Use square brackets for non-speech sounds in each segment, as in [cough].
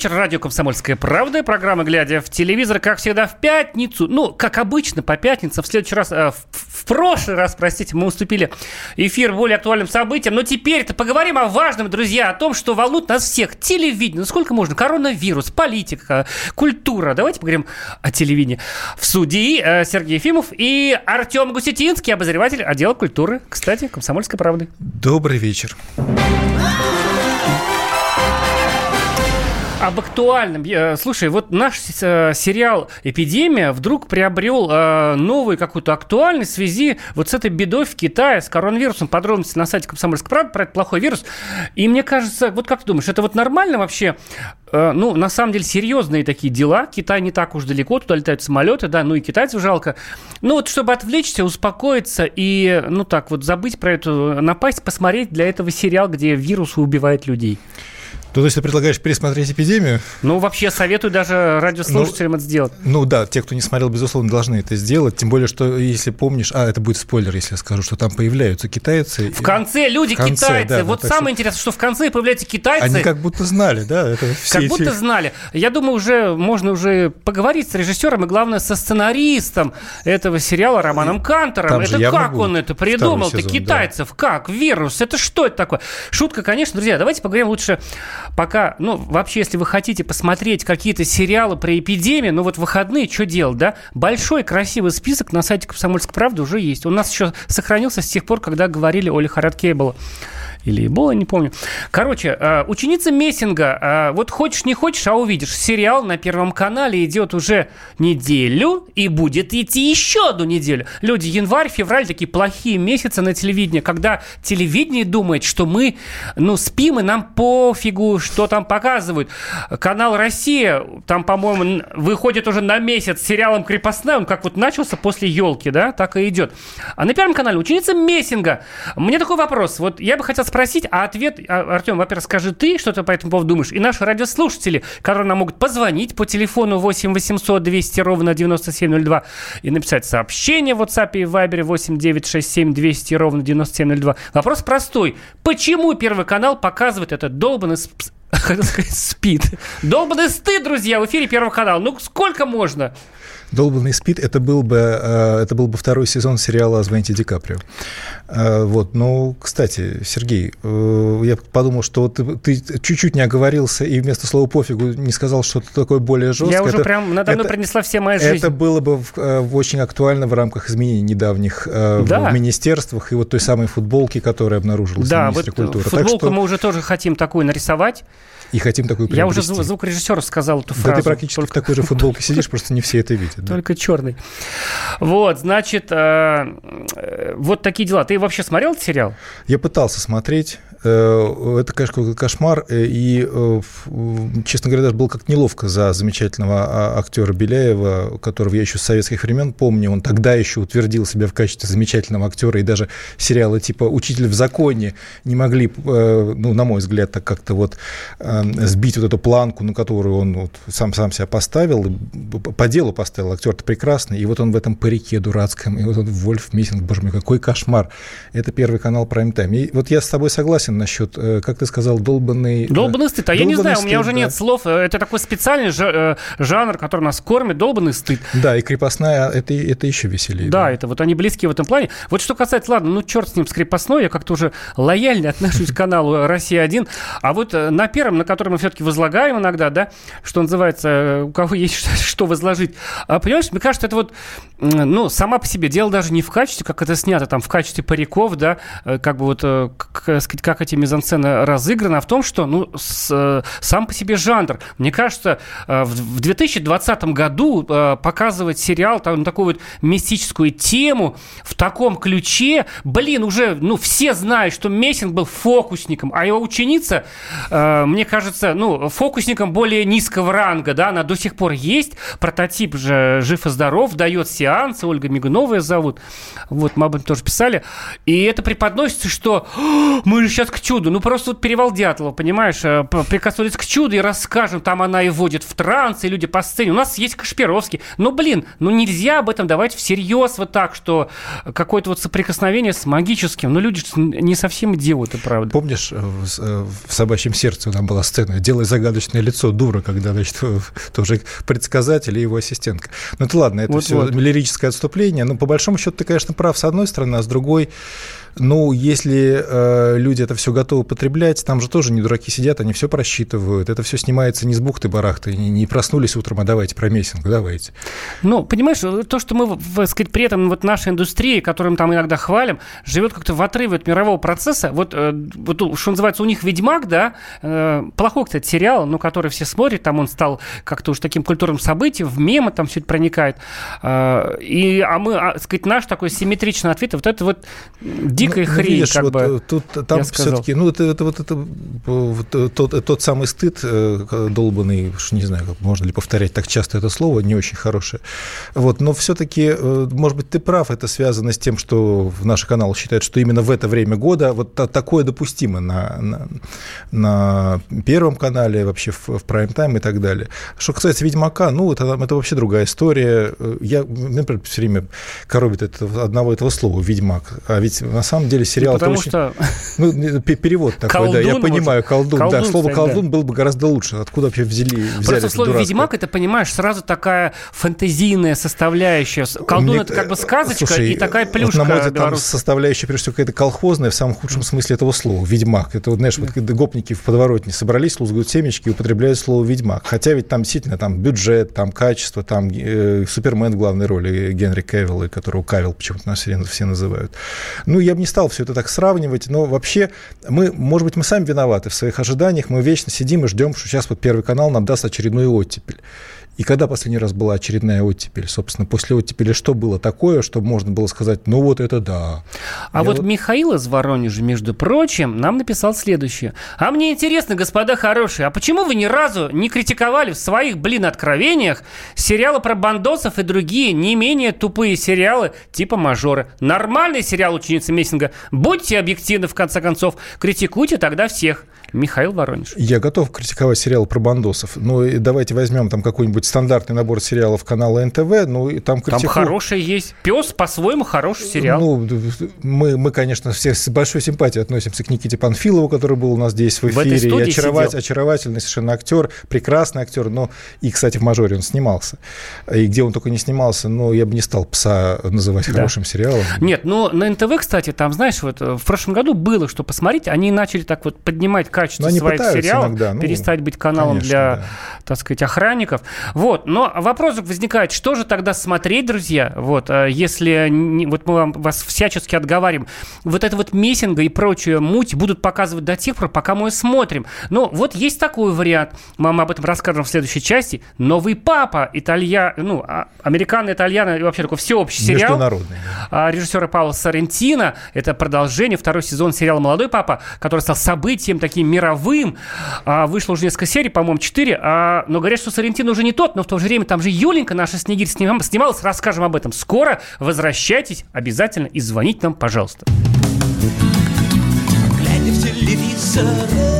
Вечер. Радио «Комсомольская правда». Программа «Глядя в телевизор», как всегда, в пятницу. Ну, как обычно, по пятницам. В следующий раз, э, в, в прошлый раз, простите, мы уступили эфир более актуальным событиям. Но теперь-то поговорим о важном, друзья, о том, что волнует нас всех. Телевидение. Ну, сколько можно? Коронавирус, политика, культура. Давайте поговорим о телевидении. В суде э, Сергей Ефимов и Артем Гусетинский, обозреватель отдела культуры, кстати, «Комсомольской правды». Добрый вечер. Об актуальном. Слушай, вот наш э, сериал «Эпидемия» вдруг приобрел э, новую какую-то актуальность в связи вот с этой бедой в Китае, с коронавирусом. Подробности на сайте «Комсомольской правды» про этот плохой вирус. И мне кажется, вот как ты думаешь, это вот нормально вообще? Э, ну, на самом деле, серьезные такие дела. Китай не так уж далеко, туда летают самолеты, да, ну и китайцев жалко. Ну вот, чтобы отвлечься, успокоиться и, ну так вот, забыть про эту напасть, посмотреть для этого сериал, где вирус убивает людей. То есть ты предлагаешь пересмотреть эпидемию? Ну, вообще советую даже радиослушателям ну, это сделать. Ну да, те, кто не смотрел, безусловно, должны это сделать. Тем более, что если помнишь... А, это будет спойлер, если я скажу, что там появляются китайцы. В конце люди в конце, китайцы. Да, вот самое что... интересное, что в конце появляются китайцы. Они как будто знали, да? Это как эти... будто знали. Я думаю, уже можно уже поговорить с режиссером и, главное, со сценаристом этого сериала Романом Кантором. Там это как он это придумал-то? Китайцев, да. как? Вирус? Это что это такое? Шутка, конечно, друзья. Давайте поговорим лучше пока, ну, вообще, если вы хотите посмотреть какие-то сериалы про эпидемию, ну, вот выходные, что делать, да? Большой красивый список на сайте «Комсомольской правды» уже есть. У нас еще сохранился с тех пор, когда говорили о лихорадке Эбола или Эбола, не помню. Короче, э, ученица Мессинга, э, вот хочешь не хочешь, а увидишь, сериал на Первом канале идет уже неделю и будет идти еще одну неделю. Люди, январь, февраль, такие плохие месяцы на телевидении, когда телевидение думает, что мы, ну, спим, и нам пофигу, что там показывают. Канал «Россия», там, по-моему, выходит уже на месяц сериалом «Крепостная», он как вот начался после «Елки», да, так и идет. А на Первом канале ученица Мессинга. Мне такой вопрос, вот я бы хотел спросить, а ответ, а, Артем, во-первых, скажи ты, что ты по этому поводу думаешь, и наши радиослушатели, которые нам могут позвонить по телефону 8 800 200 ровно 9702 и написать сообщение в WhatsApp и Viber 8 967 200 ровно 9702. Вопрос простой. Почему Первый канал показывает этот долбанный хотел [laughs] сказать, спит. Долбанный стыд, друзья, в эфире Первого канала. Ну, сколько можно? «Долбанный спит» это был бы, э, это был бы второй сезон сериала «Звоните Ди Каприо». Э, вот, ну, кстати, Сергей, э, я подумал, что ты, ты чуть-чуть не оговорился и вместо слова «пофигу» не сказал что-то такое более жесткое. Я уже это, прям надо мной принесла все мои жизни. Это было бы в, в очень актуально в рамках изменений недавних да. в министерствах и вот той самой футболки, которая обнаружилась да, в министре вот культуры. футболку что... мы уже тоже хотим такую нарисовать. И хотим такую приобрести. Я уже звук звукорежиссеру сказал эту фразу. Да ты практически только... в такой же [laughs] футболке сидишь, просто не все это видят. Только черный. Вот, значит, э, э, вот такие дела. Ты вообще смотрел этот сериал? Я пытался смотреть. Э, это, конечно, кошмар. И, честно говоря, даже было как неловко за замечательного а, актера Беляева, которого я еще с советских времен помню. Он тогда еще утвердил себя в качестве замечательного актера. И даже сериалы типа «Учитель в законе» не могли, ну, на мой взгляд, так как-то вот сбить вот эту планку, на которую он вот сам, сам себя поставил, по делу поставил, актер-то прекрасный, и вот он в этом парике дурацком, и вот он Вольф Миссинг, боже мой, какой кошмар. Это первый канал Prime Time. И вот я с тобой согласен насчет, э, как ты сказал, долбанный... Э, долбанный стыд. А я не знаю, стыд, у меня уже да. нет слов. Это такой специальный э, жанр, который нас кормит, долбанный стыд. Да, и крепостная, это, это еще веселее. Да, да, это вот они близкие в этом плане. Вот что касается, ладно, ну черт с ним, с крепостной, я как-то уже лояльно [laughs] отношусь к каналу «Россия-1», а вот на первом, на который мы все-таки возлагаем иногда, да, что называется, э, у кого есть [laughs] что возложить. А, понимаешь, мне кажется, это вот, ну, сама по себе дело даже не в качестве, как это снято, там, в качестве париков, да, э, как бы вот, э, как, сказать, как эти мизансцены разыграны, а в том, что, ну, с, сам по себе жанр. Мне кажется, в 2020 году показывать сериал, там, такую вот мистическую тему в таком ключе, блин, уже, ну, все знают, что Мессинг был фокусником, а его ученица, мне кажется, ну, фокусником более низкого ранга, да, она до сих пор есть, прототип же жив и здоров, дает сеансы, Ольга Мигуновая зовут, вот, мы об этом тоже писали, и это преподносится, что мы же сейчас к чуду. Ну, просто вот перевал Дятлова, понимаешь? Э, прикоснулись к чуду и расскажем, там она и вводит в транс, и люди по сцене. У нас есть Кашпировский. Ну, блин, ну нельзя об этом давать всерьез вот так, что какое-то вот соприкосновение с магическим. Ну, люди не совсем идиоты, правда. Помнишь, в, в «Собачьем сердце» там была сцена «Делай загадочное лицо дура», когда, значит, [laughs] тоже предсказатель и его ассистентка. Ну, это ладно, это вот, все вот. лирическое отступление. Но, по большому счету, ты, конечно, прав с одной стороны, а с другой ну, если э, люди это все готовы потреблять, там же тоже не дураки сидят, они все просчитывают. Это все снимается не с бухты-барахты, не, не проснулись утром, а давайте про мессинг, давайте. Ну, понимаешь, то, что мы, так сказать, при этом вот наша индустрия, которую мы там иногда хвалим, живет как-то в отрыве от мирового процесса. Вот, э, вот что называется, у них «Ведьмак», да, э, плохой, кстати, сериал, но который все смотрят, там он стал как-то уж таким культурным событием, в мемы там все это проникает. Э, и, а мы, а, сказать, наш такой симметричный ответ, вот это вот дикая ну, хрень, видишь, как вот бы, тут там все-таки, ну, это, это вот это вот, тот, тот самый стыд э, долбанный, не знаю, можно ли повторять так часто это слово, не очень хорошее. Вот, но все-таки, э, может быть, ты прав, это связано с тем, что наш канал считает, что именно в это время года вот такое допустимо на, на, на Первом канале, вообще в, в прайм-тайм и так далее. Что касается Ведьмака, ну, это, это вообще другая история. Я, например, все время коробит это, одного этого слова «Ведьмак». А ведь на самом деле сериал... Ну, потому очень... что... [laughs] Ну, перевод такой, колдун, да, я понимаю, колдун. колдун да, слово кстати, «колдун» да. было бы гораздо лучше. Откуда вообще взяли, взяли Просто слово дурацкое... «ведьмак» это, понимаешь, сразу такая фантазийная составляющая. Колдун Мне... это как бы сказочка Слушай, и такая плюшка вот, На мой взгляд, там составляющая, прежде всего, какая-то колхозная в самом худшем смысле этого слова. «Ведьмак». Это, вот, знаешь, да. вот когда гопники в подворотне собрались, лузгают семечки и употребляют слово «ведьмак». Хотя ведь там действительно там бюджет, там качество, там э, Супермен в главной роли Генри Кевилл, которого Кавилл почему-то нас все, все называют. Ну, я не стал все это так сравнивать, но вообще мы, может быть, мы сами виноваты в своих ожиданиях, мы вечно сидим и ждем, что сейчас вот Первый канал нам даст очередную оттепель. И когда последний раз была очередная оттепель? Собственно, после оттепели что было такое, что можно было сказать, ну вот это да. А Я вот, вот Михаил из Воронежа, между прочим, нам написал следующее. А мне интересно, господа хорошие, а почему вы ни разу не критиковали в своих, блин, откровениях сериалы про бандосов и другие не менее тупые сериалы типа «Мажоры»? Нормальный сериал «Ученица Мессинга». Будьте объективны, в конце концов. Критикуйте тогда всех. Михаил Воронеж. Я готов критиковать сериал про бандосов. Ну, и давайте возьмем там какой-нибудь стандартный набор сериалов канала НТВ. Ну, и там критику... Там хороший есть. Пес по-своему хороший сериал. Ну, мы, мы, конечно, все с большой симпатией относимся к Никите Панфилову, который был у нас здесь в эфире. В и очаровать, очаровательный совершенно актер, прекрасный актер. Но и, кстати, в «Мажоре» он снимался. И где он только не снимался, но я бы не стал «Пса» называть да. хорошим сериалом. Нет, но на НТВ, кстати, там, знаешь, вот в прошлом году было, что посмотреть, они начали так вот поднимать качество они своих сериалов, иногда, ну, перестать быть каналом конечно, для, да. так сказать, охранников. Вот, но вопрос возникает, что же тогда смотреть, друзья, вот, а если не, вот мы вам, вас всячески отговариваем, вот это вот мессинга и прочую муть будут показывать до тех пор, пока мы смотрим. Но вот есть такой вариант, мы об этом расскажем в следующей части. Новый папа, италья, ну, а, американо, итальяно, и вообще такой всеобщий сериал. Международный. Да. Режиссера Паула Соррентино. Это продолжение, второй сезон сериала «Молодой папа», который стал событием таким мировым. А, вышло уже несколько серий, по-моему, 4. А, но говорят, что Сарентино уже не тот, но в то же время там же Юленька, наша Снегирь, снималась. Расскажем об этом скоро. Возвращайтесь обязательно и звоните нам, пожалуйста. Глядя в телевизор,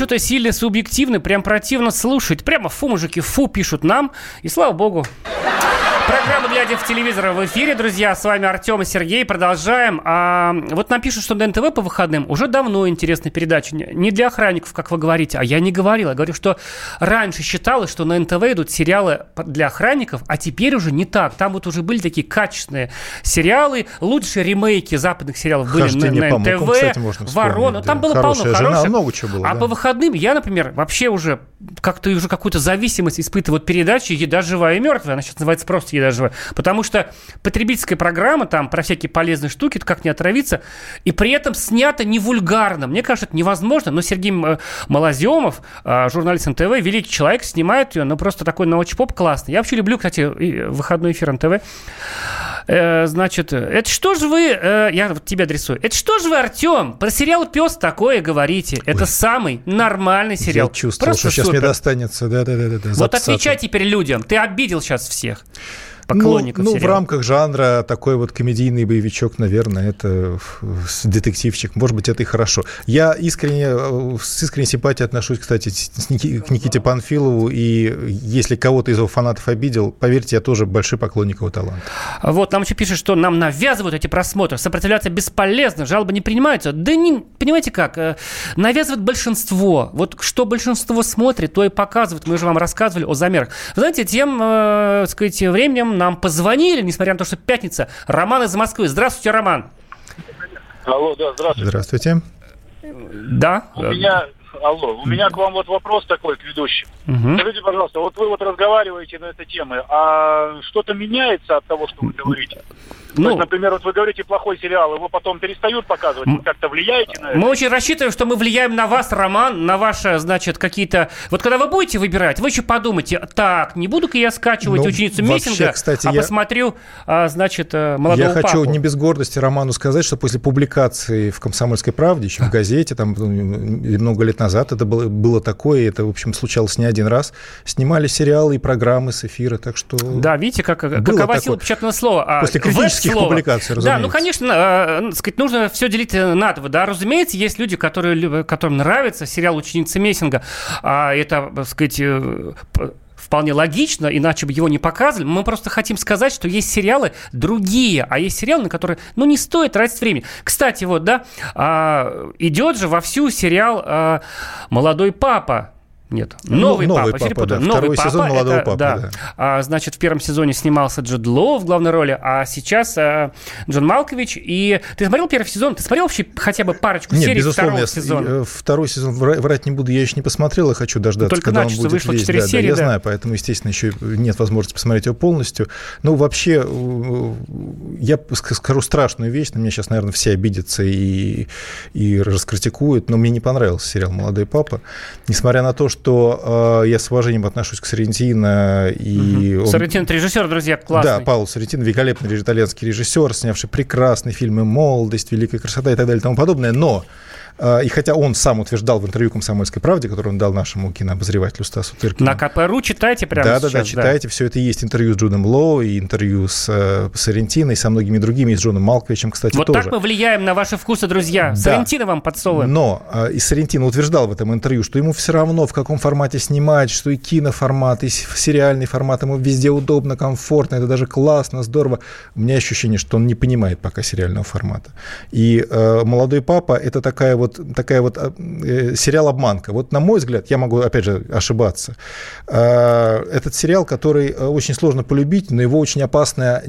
Что-то сильно субъективны, прям противно слушать. Прямо фу, мужики, фу пишут нам. И слава богу. Программа «Глядя в телевизор» в эфире, друзья. С вами Артем и Сергей. Продолжаем. А, вот нам пишут, что на НТВ по выходным уже давно интересная передача. Не для охранников, как вы говорите. А я не говорил. Я говорю, что раньше считалось, что на НТВ идут сериалы для охранников, а теперь уже не так. Там вот уже были такие качественные сериалы. Лучшие ремейки западных сериалов были Хождение на, на НТВ. Мукам, кстати, можно Ворона. Да. Там было Хорошая полно жена, хороших. много чего было, а да. по выходным я, например, вообще уже как-то уже какую-то зависимость испытываю от передачи «Еда живая и мертвая». Она сейчас называется просто «Еда живая». Потому что потребительская программа там про всякие полезные штуки, как не отравиться, и при этом снято не вульгарно. Мне кажется, это невозможно, но Сергей э, Малоземов, э, журналист НТВ, великий человек, снимает ее, ну просто такой научпоп классный. Я вообще люблю, кстати, выходной эфир НТВ. Э, значит, это что же вы, я вот тебе адресую, это что же вы, Артем, про сериал «Пес» такое говорите? Это Ой. самый нормальный сериал. Я чувствовал, Просто что сейчас супер. мне достанется. Да, да, да, да, вот отвечай теперь людям. Ты обидел сейчас всех поклонников ну, ну, в рамках жанра такой вот комедийный боевичок, наверное, это детективчик. Может быть, это и хорошо. Я искренне, э, с искренней симпатией отношусь, кстати, к Никите Панфилову, и если кого-то из его фанатов обидел, поверьте, я тоже большой поклонник его таланта. Вот, нам еще пишут, что нам навязывают эти просмотры, сопротивляться бесполезно, жалобы не принимаются. Да не, понимаете как, э, навязывают большинство. Вот что большинство смотрит, то и показывает. Мы же вам рассказывали о замерах. Вы знаете, тем, э, сказать, временем нам позвонили, несмотря на то, что пятница. Роман из Москвы. Здравствуйте, Роман. Алло, да, здравствуйте. Здравствуйте. Да. У меня, алло, у меня к вам вот вопрос такой, к ведущим. Угу. Скажите, пожалуйста, вот вы вот разговариваете на этой теме, а что-то меняется от того, что вы говорите? Ну, То есть, например, вот вы говорите плохой сериал, его потом перестают показывать, вы как-то влияете на это? Мы очень рассчитываем, что мы влияем на вас, Роман, на ваши, значит, какие-то... Вот когда вы будете выбирать, вы еще подумайте, так, не буду-ка я скачивать ну, ученицу вообще, Мессинга, кстати, а я... посмотрю, а, значит, э, молодого Я хочу папу. не без гордости Роману сказать, что после публикации в «Комсомольской правде», еще в газете, там ну, много лет назад это было, было такое, это, в общем, случалось не один раз, снимали сериалы и программы с эфира, так что... Да, видите, как, какова сила печатного слова. А после критических слово. публикаций, разумеется. Да, ну, конечно, э, сказать, нужно все делить на два. Да, разумеется, есть люди, которые, которым нравится сериал «Ученица Мессинга». А это, так сказать, э, вполне логично, иначе бы его не показывали. Мы просто хотим сказать, что есть сериалы другие, а есть сериалы, на которые, ну, не стоит тратить время. Кстати, вот, да, а, идет же вовсю сериал а, «Молодой папа», нет, новый, ну, новый папа. папа да. Новый Второй папа, сезон молодого это, папы. Да. да. А, значит, в первом сезоне снимался Джуд Лоу в главной роли, а сейчас а, Джон Малкович. И ты смотрел первый сезон? Ты смотрел вообще хотя бы парочку Нет, серий безусловно, второго я, сезона? Э, второй сезон врать не буду, я еще не посмотрел, и хочу дождаться, Только когда он будет вышло весь. 4 да, серии, да, я да. знаю, поэтому, естественно, еще нет возможности посмотреть его полностью. Ну, вообще, я скажу страшную вещь, на меня сейчас, наверное, все обидятся и, и раскритикуют, но мне не понравился сериал «Молодой папа», несмотря на то, что э, я с уважением отношусь к Соррентино. И угу. он... Это режиссер, друзья, классный. Да, Пауло Соррентино, великолепный итальянский режиссер, снявший прекрасные фильмы «Молодость», «Великая красота» и так далее и тому подобное. Но и хотя он сам утверждал в интервью «Комсомольской правде», которое он дал нашему кинообозревателю Стасу Тыркину. На КПРУ читайте прямо да, сейчас. Да, да, читайте. Да. Все это есть. Интервью с Джудом Лоу, и интервью с, э, с Соррентино, и со многими другими, и с Джоном Малковичем, кстати, вот тоже. Вот так мы влияем на ваши вкусы, друзья. Да. Соррентино вам подсовываем. Но и Соррентино утверждал в этом интервью, что ему все равно, в каком формате снимать, что и киноформат, и сериальный формат, ему везде удобно, комфортно, это даже классно, здорово. У меня ощущение, что он не понимает пока сериального формата. И э, «Молодой папа» — это такая вот, такая вот Э, сериал «Обманка». Вот, на мой взгляд, я могу, опять же, ошибаться. Э, этот сериал, который э, очень сложно полюбить, но его очень опасно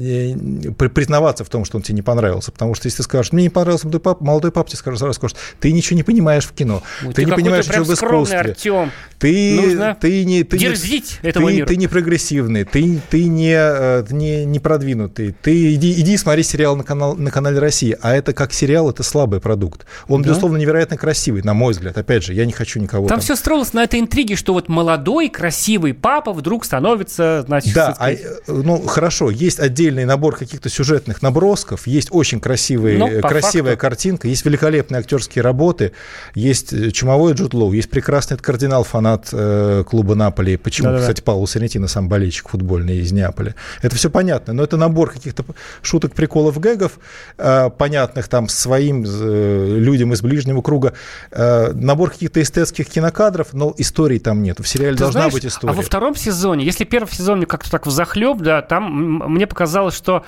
признаваться в том, что он тебе не понравился. Потому что если ты скажешь, мне не понравился молодой папа, молодой папа тебе скажет, сразу скажет, ты ничего не понимаешь в кино, Ой, ты, ты не понимаешь ничего в искусстве. Артем. Ты, Нужно ты не, ты дерзить не, этому ты, миру. ты не прогрессивный, ты, ты не, не, не продвинутый. Ты иди, иди смотри сериал на, канал, на канале России. А это как сериал, это слабый продукт. Он, да? безусловно, невероятно красивый, на мой взгляд. Опять же, я не хочу никого... Там, там... все строилось на этой интриге, что вот молодой, красивый папа вдруг становится, значит... Да, а, ну, хорошо, есть отдельный набор каких-то сюжетных набросков, есть очень красивые, Но, красивая факту... картинка, есть великолепные актерские работы, есть чумовой Джуд Лоу, есть прекрасный кардинал фанат фанат э, клуба Наполи. Почему, Да-да-да. кстати, Пауло Сарентино сам болельщик футбольный из Неаполя. Это все понятно, но это набор каких-то шуток, приколов, гэгов, э, понятных там своим э, людям из ближнего круга, э, набор каких-то эстетских кинокадров, но истории там нет. В сериале Ты должна знаешь, быть история. А во втором сезоне, если первый сезон мне как-то так взахлеб, да, там мне показалось, что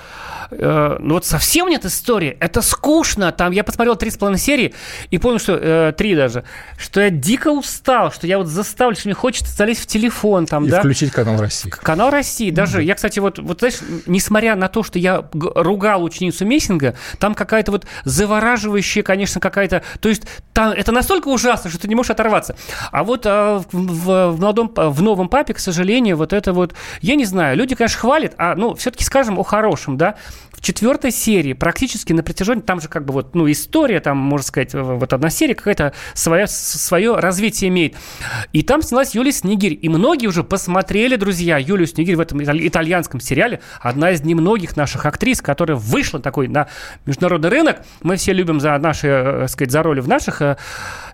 э, ну вот совсем нет истории, это скучно. Там я посмотрел три с половиной серии и понял, что э, три даже, что я дико устал, что я вот заставлю, что мне хочется залезть в телефон там, и да. включить канал России. Канал России. Даже, mm-hmm. я, кстати, вот, вот, знаешь, несмотря на то, что я ругал ученицу Мессинга, там какая-то вот завораживающая, конечно, какая-то... То есть там, это настолько ужасно, что ты не можешь оторваться. А вот а, в, в, в, молодом, в новом папе, к сожалению, вот это вот... Я не знаю, люди, конечно, хвалят, а, ну, все-таки скажем о хорошем, да четвертой серии практически на протяжении, там же как бы вот, ну, история, там, можно сказать, вот одна серия какая-то свое, свое развитие имеет. И там снялась Юлия Снегирь. И многие уже посмотрели, друзья, Юлию Снегирь в этом итальянском сериале. Одна из немногих наших актрис, которая вышла такой на международный рынок. Мы все любим за наши, э, так сказать, за роли в наших э,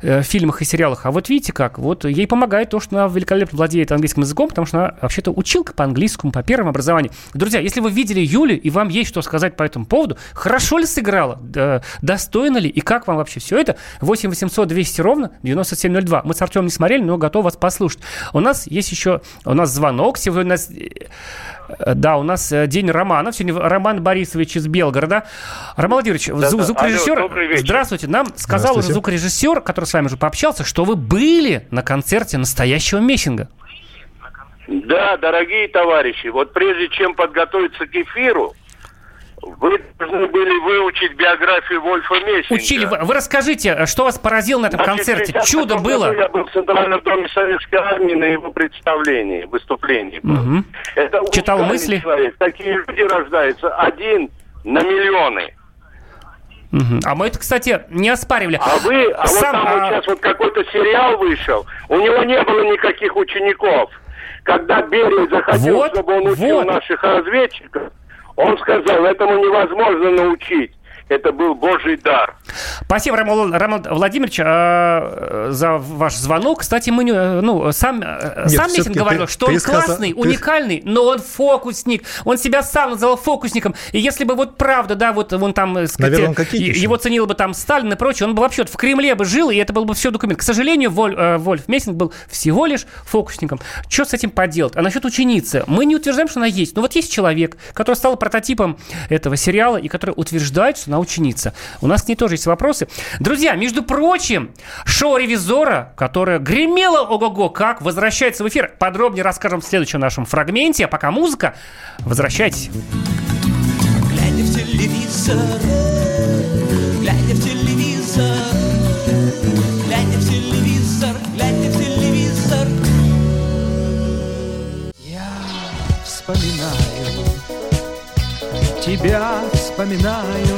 э, фильмах и сериалах. А вот видите как, вот ей помогает то, что она великолепно владеет английским языком, потому что она вообще-то училка по английскому, по первому образованию. Друзья, если вы видели Юлю, и вам есть что сказать по этому поводу. Хорошо ли сыграла? Достойно ли? И как вам вообще все это? 8 800 200 ровно 9702. Мы с Артемом не смотрели, но готовы вас послушать. У нас есть еще... У нас звонок. Сегодня у нас... Э, да, у нас э, день Романа. Сегодня Роман Борисович из Белгорода. Роман Владимирович, да, звук, да. звукорежиссер. Алло, здравствуйте. Нам сказал уже звукорежиссер, который с вами уже пообщался, что вы были на концерте настоящего Мессинга. Да, дорогие товарищи, вот прежде чем подготовиться к эфиру, вы должны были выучить биографию Вольфа Мессинга. Учили. Вы, вы расскажите, что вас поразило на этом Значит, концерте? Чудо было. Я был в Центральном доме Советской Армии на его представлении, выступлении. Угу. Это Читал мысли? Человек. Такие люди рождаются один на миллионы. Угу. А мы это, кстати, не оспаривали. А вы, а Сам, вот там а... вот сейчас вот какой-то сериал вышел, у него не было никаких учеников. Когда Берия захотел, вот, чтобы он учил вот. наших разведчиков, он сказал, этому невозможно научить. Это был Божий дар. Спасибо, Роман, Роман Владимирович, э, за ваш звонок. Кстати, мы не, ну, сам, э, Нет, сам Митин говорил, ты, что ты он сказал, классный, ты... уникальный, но он фокусник. Он себя сам называл фокусником. И если бы вот правда, да, вот он там, э, сказать, Наверное, он его ценил бы там Сталин и прочее, он бы вообще в Кремле бы жил, и это был бы все документ. К сожалению, Воль, э, Вольф Мессинг был всего лишь фокусником. Что с этим поделать? А насчет ученицы? Мы не утверждаем, что она есть. Но вот есть человек, который стал прототипом этого сериала и который утверждает, что она ученица. У нас к ней тоже есть вопросы. Друзья, между прочим, шоу «Ревизора», которое гремело ого-го как, возвращается в эфир. Подробнее расскажем в следующем нашем фрагменте. А пока музыка, возвращайтесь. Глядя в телевизор, глядя в телевизор, глядя в телевизор, глядя в телевизор. Я вспоминаю, тебя вспоминаю.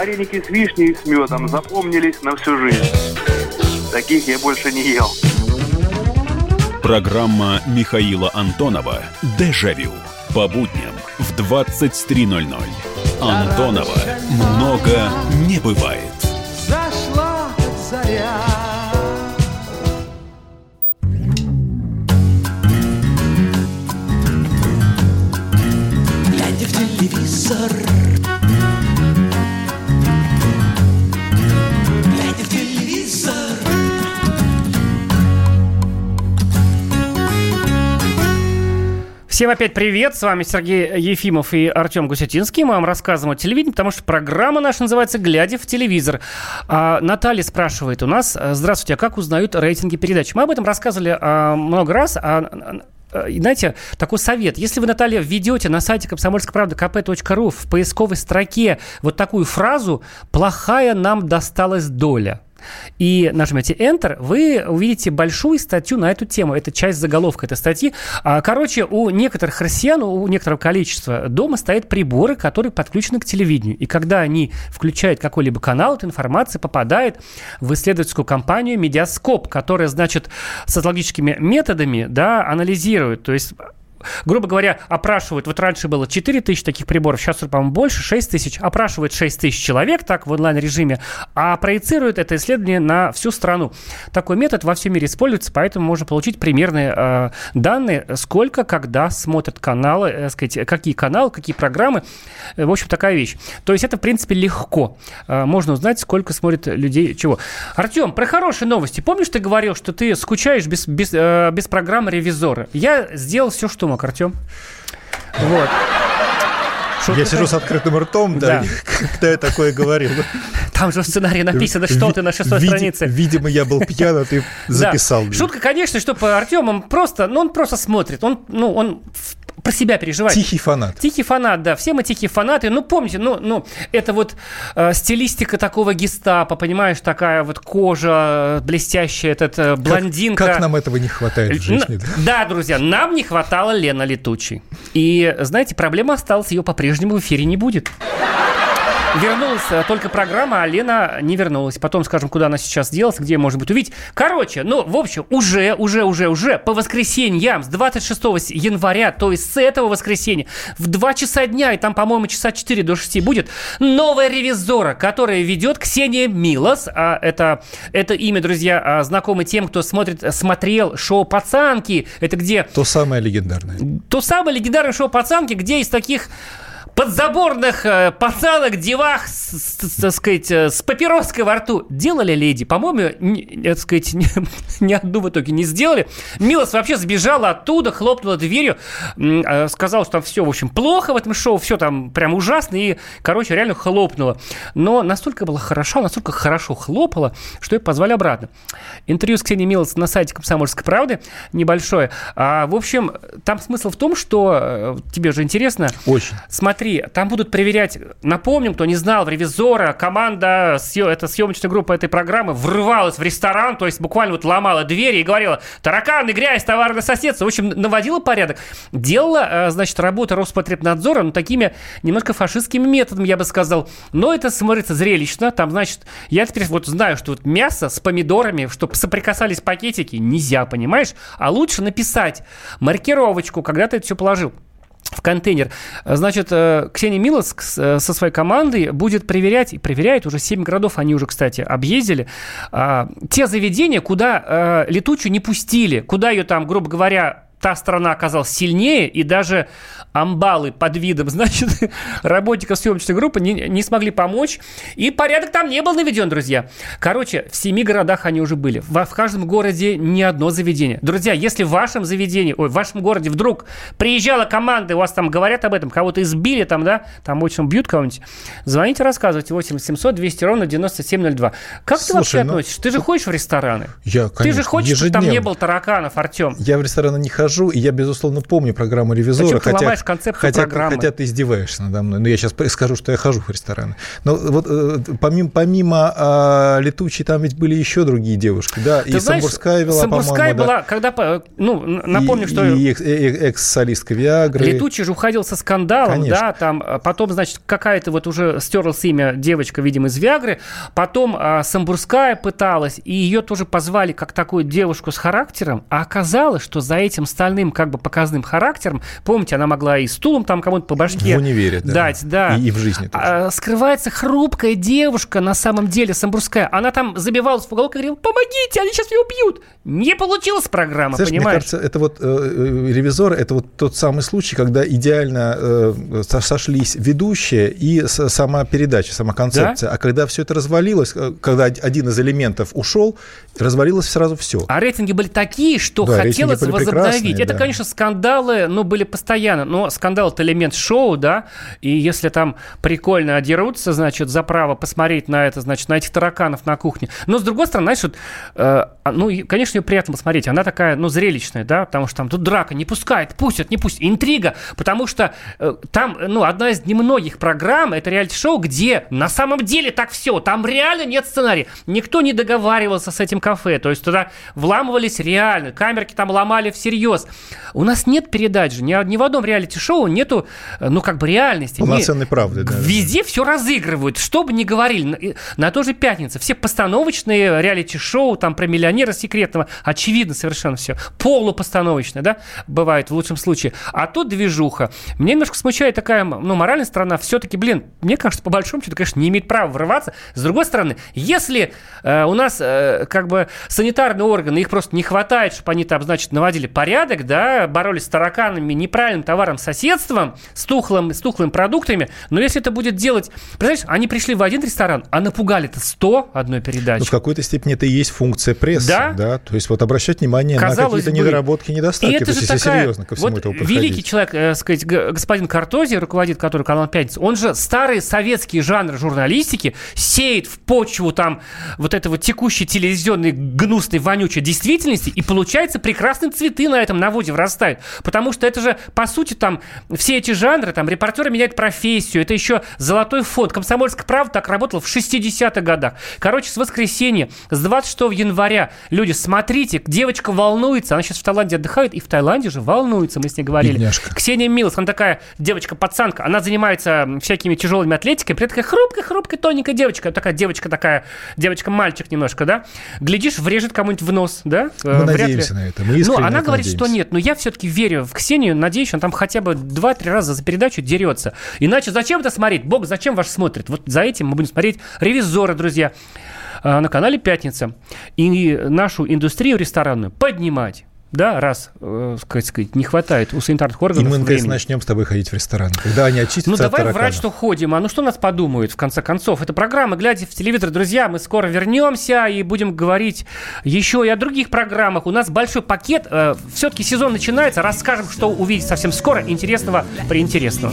Вареники с вишней и с медом запомнились на всю жизнь. Таких я больше не ел. Программа Михаила Антонова «Дежавю» по будням в 23.00. Антонова много не бывает. Зашла заря. Всем опять привет, с вами Сергей Ефимов и Артем Гусятинский. Мы вам рассказываем о телевидении, потому что программа наша называется «Глядя в телевизор». А, Наталья спрашивает у нас, здравствуйте, а как узнают рейтинги передач? Мы об этом рассказывали а, много раз, а, а знаете, такой совет. Если вы, Наталья, введете на сайте комсомольской правды kp.ru в поисковой строке вот такую фразу «плохая нам досталась доля», и нажмете Enter, вы увидите большую статью на эту тему. Это часть заголовка этой статьи. А, короче, у некоторых россиян, у некоторого количества дома стоят приборы, которые подключены к телевидению. И когда они включают какой-либо канал, эта информация попадает в исследовательскую компанию Медиаскоп, которая, значит, социологическими методами да, анализирует, то есть грубо говоря, опрашивают, вот раньше было 4 тысячи таких приборов, сейчас, по-моему, больше, 6 тысяч, опрашивают 6 тысяч человек так в онлайн-режиме, а проецируют это исследование на всю страну. Такой метод во всем мире используется, поэтому можно получить примерные э, данные, сколько, когда смотрят каналы, э, сказать, какие каналы, какие программы. Э, в общем, такая вещь. То есть это, в принципе, легко. Э, можно узнать, сколько смотрит людей чего. Артем, про хорошие новости. Помнишь, ты говорил, что ты скучаешь без, без, э, без программы ревизора? Я сделал все, что мог, Артем. Вот. Что я сижу с открытым ртом, да, да. когда я такое говорил. Там же в сценарии написано, что ты на шестой странице. Видимо, я был пьян, а ты [laughs] записал. Шутка, конечно, что по Артему просто, ну, он просто смотрит. Он, ну, он про себя переживает. Тихий фанат. Тихий фанат, да. Все мы тихие фанаты. Ну, помните, ну, ну это вот э, стилистика такого гестапо, понимаешь, такая вот кожа блестящая, этот э, блондинка. Как, как нам этого не хватает в жизни? Да? да, друзья, нам не хватало Лена Летучей. И, знаете, проблема осталась, ее по-прежнему в эфире не будет. Вернулась э, только программа, а Лена не вернулась. Потом скажем, куда она сейчас делась, где можно будет увидеть. Короче, ну, в общем, уже, уже, уже, уже по воскресеньям с 26 января, то есть с этого воскресенья, в 2 часа дня, и там, по-моему, часа 4 до 6 будет, новая ревизора, которая ведет Ксения Милос. А это, это имя, друзья, а, знакомы тем, кто смотрит, смотрел шоу «Пацанки». Это где... То самое легендарное. То самое легендарное шоу «Пацанки», где из таких подзаборных э, пацанок, девах, с, с, так сказать, э, с папироской во рту делали леди. По-моему, не, так сказать, [laughs] ни, ни одну в итоге не сделали. Милос вообще сбежала оттуда, хлопнула дверью, э, сказала, что там все, в общем, плохо в этом шоу, все там прям ужасно, и, короче, реально хлопнула. Но настолько была хороша, настолько хорошо хлопала, что ее позвали обратно. Интервью с Ксенией Милос на сайте «Комсомольской правды» небольшое. А, в общем, там смысл в том, что э, тебе же интересно. Очень. Смотри, смотри, там будут проверять, напомним, кто не знал, ревизора команда, это съемочная группа этой программы врывалась в ресторан, то есть буквально вот ломала двери и говорила, тараканы, грязь, товарное соседство. В общем, наводила порядок. Делала, э, значит, работа Роспотребнадзора, ну, такими немножко фашистскими методами, я бы сказал. Но это смотрится зрелищно. Там, значит, я теперь вот знаю, что вот мясо с помидорами, чтобы соприкасались пакетики, нельзя, понимаешь? А лучше написать маркировочку, когда ты это все положил в контейнер. Значит, э, Ксения Милос э, со своей командой будет проверять, и проверяет уже 7 городов, они уже, кстати, объездили, а, те заведения, куда э, летучую не пустили, куда ее там, грубо говоря, та страна оказалась сильнее, и даже амбалы под видом, [laughs] значит, работников съемочной группы не, не смогли помочь. И порядок там не был наведен, друзья. Короче, в семи городах они уже были. В, в каждом городе ни одно заведение. Друзья, если в вашем заведении, ой, в вашем городе вдруг приезжала команда, и у вас там говорят об этом, кого-то избили там, да, там очень бьют кого-нибудь, звоните, рассказывайте 8 700 200 ровно 9702. Как Слушай, ты вообще ну, относишься? Ты же ходишь в рестораны? Я, конечно, Ты же хочешь, чтобы там не было тараканов, Артем? Я в рестораны не хожу, и я, безусловно, помню программу «Ревизора», хотя понимаешь концепцию хотя, программы. Хотя ты издеваешься надо мной. Но я сейчас скажу, что я хожу в рестораны. Но вот э, помимо, помимо а, летучей, там ведь были еще другие девушки. Да, ты и знаешь, Самбурская вела, Самбурская была, да. когда, ну, напомню, и, что... И экс-солистка Виагры. Летучий же уходил со скандалом, Конечно. да, там, а потом, значит, какая-то вот уже стерлась имя девочка, видимо, из Виагры, потом а, Самбурская пыталась, и ее тоже позвали как такую девушку с характером, а оказалось, что за этим стальным, как бы показным характером, помните, она могла и стул стулом там кому-то по башке в универе, да. дать. Да. И, и в жизни тоже. А, скрывается хрупкая девушка, на самом деле, самбурская. Она там забивалась в уголок и говорила, помогите, они сейчас меня убьют. Не получилась программа, Знаешь, понимаешь? Мне кажется, это вот э, э ревизор, это вот тот самый случай, когда идеально э, сошлись ведущие и сама передача, сама концепция. Да? А когда все это развалилось, э, когда один из элементов ушел, развалилось сразу все. А рейтинги были такие, что да, хотелось возобновить. Это, да. конечно, скандалы, ну, были постоянно. Но скандал – это элемент шоу, да, и если там прикольно одерутся, значит, за право посмотреть на это, значит, на этих тараканов на кухне. Но, с другой стороны, вот, э, ну, конечно, ее приятно посмотреть. Она такая, ну, зрелищная, да, потому что там тут драка не пускает, пустят, не пустят. Интрига, потому что э, там, ну, одна из немногих программ – это реалити-шоу, где на самом деле так все. Там реально нет сценария. Никто не договаривался с этим кафе. То есть туда вламывались реально. Камерки там ломали всерьез. У нас нет передач же. Ни, ни в одном реалити-шоу нету, э, ну, как бы реальности. Полноценной правды, да. Везде все разыгрывают. Что бы ни говорили. На, на той же пятнице. Все постановочные реалити-шоу, там, про миллионера секретного. Очевидно совершенно все. Полупостановочное, да, бывает в лучшем случае. А тут движуха. Мне немножко смущает такая, ну, моральная сторона. Все-таки, блин, мне кажется, по большому счету, конечно, не имеет права врываться. С другой стороны, если э, у нас э, как бы санитарные органы, их просто не хватает, чтобы они там, значит, наводили порядок, да, боролись с тараканами, неправильным товаром, соседством, с, тухлым, с тухлыми продуктами, но если это будет делать... Представляешь, они пришли в один ресторан, а напугали-то 100 одной передачи. Ну, в какой-то степени это и есть функция прессы, да? да? То есть вот обращать внимание Казалось на какие-то бы, недоработки, недостатки. И это то есть, если такая, серьезно ко всему вот этому подходить. Великий человек, э, сказать, господин Картози, руководит который канал «Пятница», он же старый советский жанр журналистики сеет в почву там вот этого текущей телевизионной гнусной, вонючей действительности, и получается прекрасные цветы на этом наводе вырастают. Потому что это же, по сути, там все эти жанры, там репортеры меняют профессию, это еще золотой фонд. Комсомольская правда так работала в 60-х годах. Короче, с воскресенья, с 26 января, люди, смотрите, девочка волнуется, она сейчас в Таиланде отдыхает, и в Таиланде же волнуется, мы с ней говорили. Бедняжка. Ксения Милос, она такая девочка-пацанка, она занимается всякими тяжелыми атлетикой, при такая хрупкая-хрупкая тоненькая девочка, такая девочка такая, девочка-мальчик немножко, да, глядишь, врежет кому-нибудь в нос, да? Мы Вряд надеемся ли. на это, мы Ну, она говорит, надеемся. что нет, но я все-таки верю в Ксению, надеюсь, он там хотя бы 2-3 раза за передачу дерется. Иначе зачем это смотреть? Бог зачем ваш смотрит? Вот за этим мы будем смотреть «Ревизоры», друзья, а, на канале «Пятница». И нашу индустрию ресторанную поднимать да, раз, э, сказать, не хватает у санитарных органов И мы, времени. начнем с тобой ходить в ресторан, когда они очистятся Ну, давай врать, что ходим, а ну что нас подумают, в конце концов. Это программа «Глядя в телевизор». Друзья, мы скоро вернемся и будем говорить еще и о других программах. У нас большой пакет, э, все-таки сезон начинается, расскажем, что увидеть совсем скоро интересного при интересного.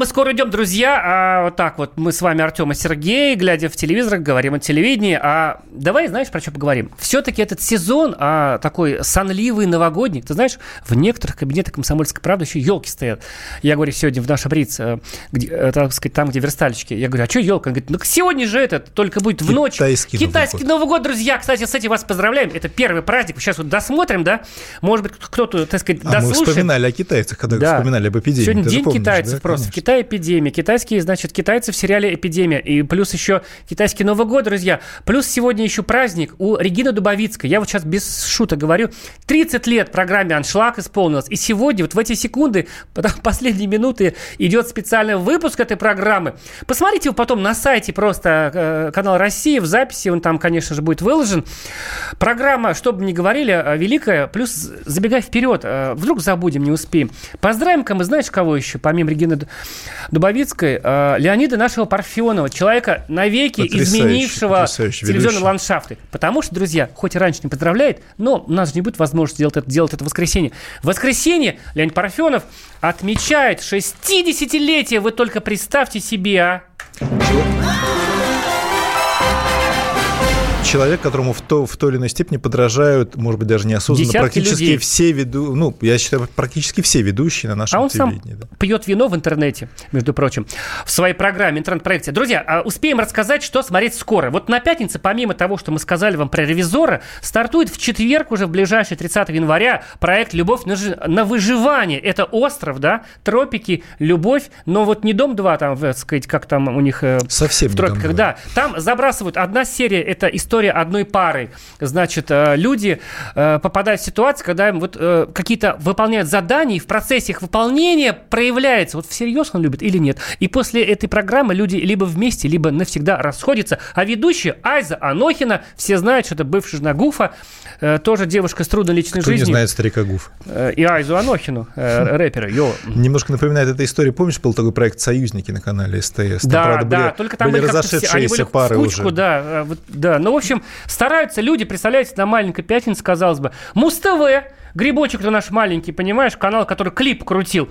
Мы скоро идем, друзья. А, вот так вот мы с вами, Артем и Сергей, глядя в телевизор, говорим о телевидении. А давай, знаешь, про что поговорим? Все-таки этот сезон а, такой сонливый, новогодний. Ты знаешь, в некоторых кабинетах комсомольской правды еще елки стоят. Я говорю сегодня в нашем Риц, э, где, э, так сказать, там, где верстальщики. Я говорю, а что елка? Он говорит, ну сегодня же это только будет в ночь. Китайский, Китайский Новый, Новый год, друзья. Кстати, с этим вас поздравляем. Это первый праздник. Сейчас вот досмотрим, да? Может быть, кто-то, так сказать, а дослушает. мы вспоминали о китайцах, когда да. вспоминали об эпидемии. Сегодня Ты день китайцев да? просто. В Китае эпидемия. Китайские, значит, китайцы в сериале «Эпидемия». И плюс еще китайский Новый год, друзья. Плюс сегодня еще праздник у Регины Дубовицкой. Я вот сейчас без шута говорю. 30 лет программе «Аншлаг» исполнилось. И сегодня, вот в эти секунды, [laughs] последние минуты, идет специальный выпуск этой программы. Посмотрите его потом на сайте просто э, канал России в записи. Он там, конечно же, будет выложен. Программа, что бы ни говорили, э, великая. Плюс забегая вперед, э, вдруг забудем, не успеем. Поздравим-ка мы, знаешь, кого еще, помимо Регины Дубовицкой э, Леонида нашего Парфенова, человека навеки изменившего телевизионные ландшафты. Потому что, друзья, хоть и раньше не поздравляет, но у нас же не будет возможности делать это, делать это в воскресенье. В воскресенье Леонид Парфенов отмечает 60-летие. Вы только представьте себе, а. Человек, которому в, то, в той или иной степени подражают, может быть, даже неосознанно, Десятки практически людей. все веду, ну, я считаю, практически все ведущие на нашем а он телевидении. Сам да. пьет вино в интернете, между прочим, в своей программе, интернет-проекте. Друзья, а успеем рассказать, что смотреть скоро. Вот на пятнице, помимо того, что мы сказали вам про ревизора, стартует в четверг уже в ближайший 30 января проект «Любовь на, ж... на выживание». Это остров, да, тропики, любовь, но вот не Дом-2, там, так сказать, как там у них... Э, Совсем в тропиках, да. Там забрасывают одна серия, это история история одной пары. Значит, э, люди э, попадают в ситуацию, когда им вот э, какие-то выполняют задания, и в процессе их выполнения проявляется, вот всерьез он любит или нет. И после этой программы люди либо вместе, либо навсегда расходятся. А ведущая Айза Анохина, все знают, что это бывшая жена Гуфа, тоже девушка с трудной личной Кто жизнью. не знает старика Гуф. И Айзу Анохину, [laughs] рэпера. Йо. Немножко напоминает эта история. Помнишь, был такой проект «Союзники» на канале СТС? Там, да, правда, да, были, только там были, разошедшиеся пары в кучку, уже. Да, да. Ну, в общем, общем, стараются люди, представляете, на маленькой пятнице, казалось бы, Муз-ТВ, Грибочек-то наш маленький, понимаешь, канал, который клип крутил.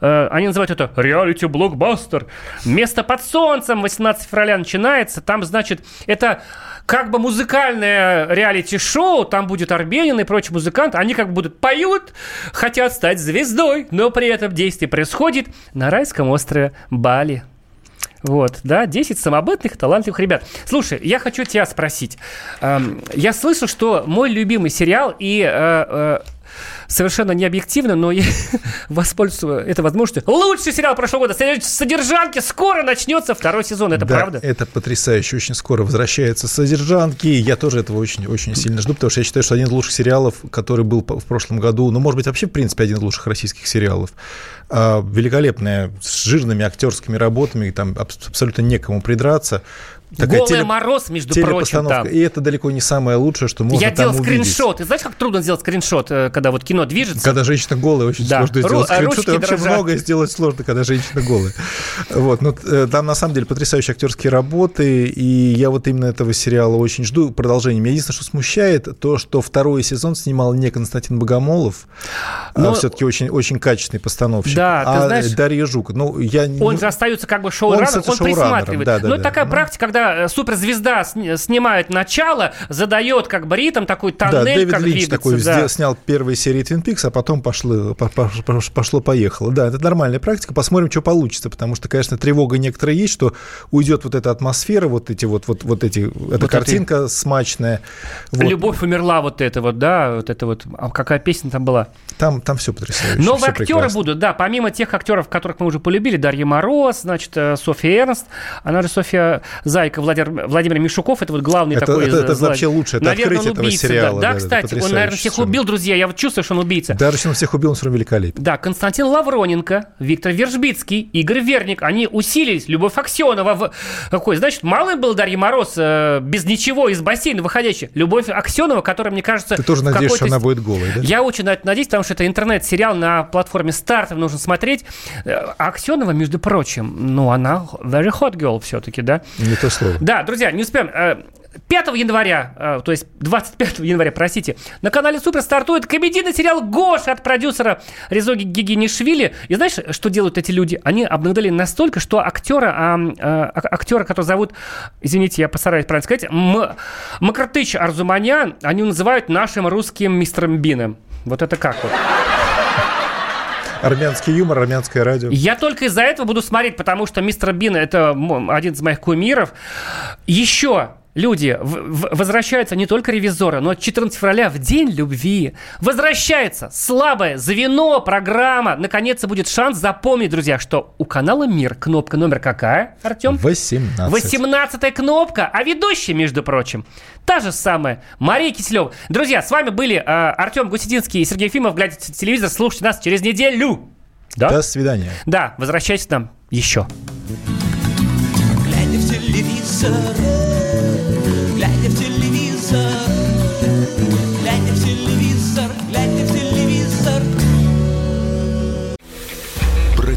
Э, они называют это реалити-блокбастер. Место под солнцем 18 февраля начинается. Там, значит, это как бы музыкальное реалити-шоу, там будет Арбенин и прочие музыканты, они как бы будут поют, хотят стать звездой, но при этом действие происходит на райском острове Бали. Вот, да, 10 самобытных, талантливых ребят. Слушай, я хочу тебя спросить. Эм, я слышу, что мой любимый сериал и э, э, совершенно не объективно, но я [laughs] воспользуюсь этой возможностью. Лучший сериал прошлого года «Содержанки» скоро начнется второй сезон, это да, правда? это потрясающе, очень скоро возвращается «Содержанки». Я тоже этого очень, очень сильно жду, потому что я считаю, что один из лучших сериалов, который был в прошлом году, ну, может быть, вообще, в принципе, один из лучших российских сериалов, а, великолепная, с жирными актерскими работами, там абсолютно некому придраться. Такая Голый теле... мороз, между прочим, там. И это далеко не самое лучшее, что можно Я там делал скриншот. И знаешь, как трудно сделать скриншот, э, когда вот кино движется? Когда женщина голая, очень да. сложно сделать Ру- скриншот. И вообще дрожат. многое сделать сложно, когда женщина голая. Вот. Но э, там, на самом деле, потрясающие актерские работы, и я вот именно этого сериала очень жду продолжения. Меня единственное, что смущает, то, что второй сезон снимал не Константин Богомолов, Но... а все-таки очень, очень качественный постановщик, да, а знаешь, Дарья Жук. Ну, я... Он же остается как бы шоураннером, он, он присматривает. Да, да, Но да, такая да. практика, когда э, суперзвезда звезда снимает начало, задает как бы ритм, такой тоннель, да, Дэвид как Линч двигаться. такой да. снял первые серии Twin Peaks, а потом пошло, пошло-поехало. Да, это нормальная практика, посмотрим, что получится, потому что, конечно, тревога некоторая есть, что уйдет вот эта атмосфера, вот эти вот, вот, вот эти, эта вот картинка это... смачная. Вот. Любовь умерла вот это вот, да, вот это вот, а какая песня там была? Там, там все потрясающе. Новые все актеры прекрасно. будут, да, помимо тех актеров, которых мы уже полюбили, Дарья Мороз, значит, э, Софья Эрнст, она же Софья Зайка, Владимир, Владимир Владимир Мишуков, это вот главный это, такой... Это, это вообще лучше, это наверное, открытие он убийца, этого сериала. Да, да, да кстати, он, наверное, всех убил, друзья, я вот чувствую, что он убийца. Да, если он всех убил, он все равно великолепен. Да, Константин Лавроненко, Виктор Вержбицкий, Игорь Верник, они усилились, Любовь Аксенова, в... какой, значит, малый был Дарья Мороз, э, без ничего, из бассейна выходящий. Любовь Аксенова, которая, мне кажется... Ты тоже надеешься, что она будет голой, да? Я очень на это надеюсь, потому что это интернет-сериал на платформе Стартов, нужно смотреть. А Аксенова, между прочим, ну, она very hot girl все-таки, да? Не то слово. Да, друзья, не успеем. Э, 5 января, э, то есть 25 января, простите, на канале Супер стартует комедийный сериал «Гоша» от продюсера Резо Гигинишвили. И знаешь, что делают эти люди? Они обнаглели настолько, что актера, а, а, актера, который зовут, извините, я постараюсь правильно сказать, М- Макартыч Арзуманян, они называют нашим русским мистером Бином. Вот это как вот? Армянский юмор, армянское радио. Я только из-за этого буду смотреть, потому что мистер Бин это один из моих кумиров. Еще люди, возвращаются не только ревизоры, но 14 февраля в День любви возвращается слабое звено, программа. Наконец-то будет шанс запомнить, друзья, что у канала «Мир» кнопка номер какая, Артем? 18. 18 кнопка, а ведущая, между прочим, та же самая Мария Киселева. Друзья, с вами были э, Артем Гусетинский и Сергей Ефимов. Глядите телевизор, слушайте нас через неделю. Да? До свидания. Да, возвращайтесь к нам еще. Глядя в телевизор,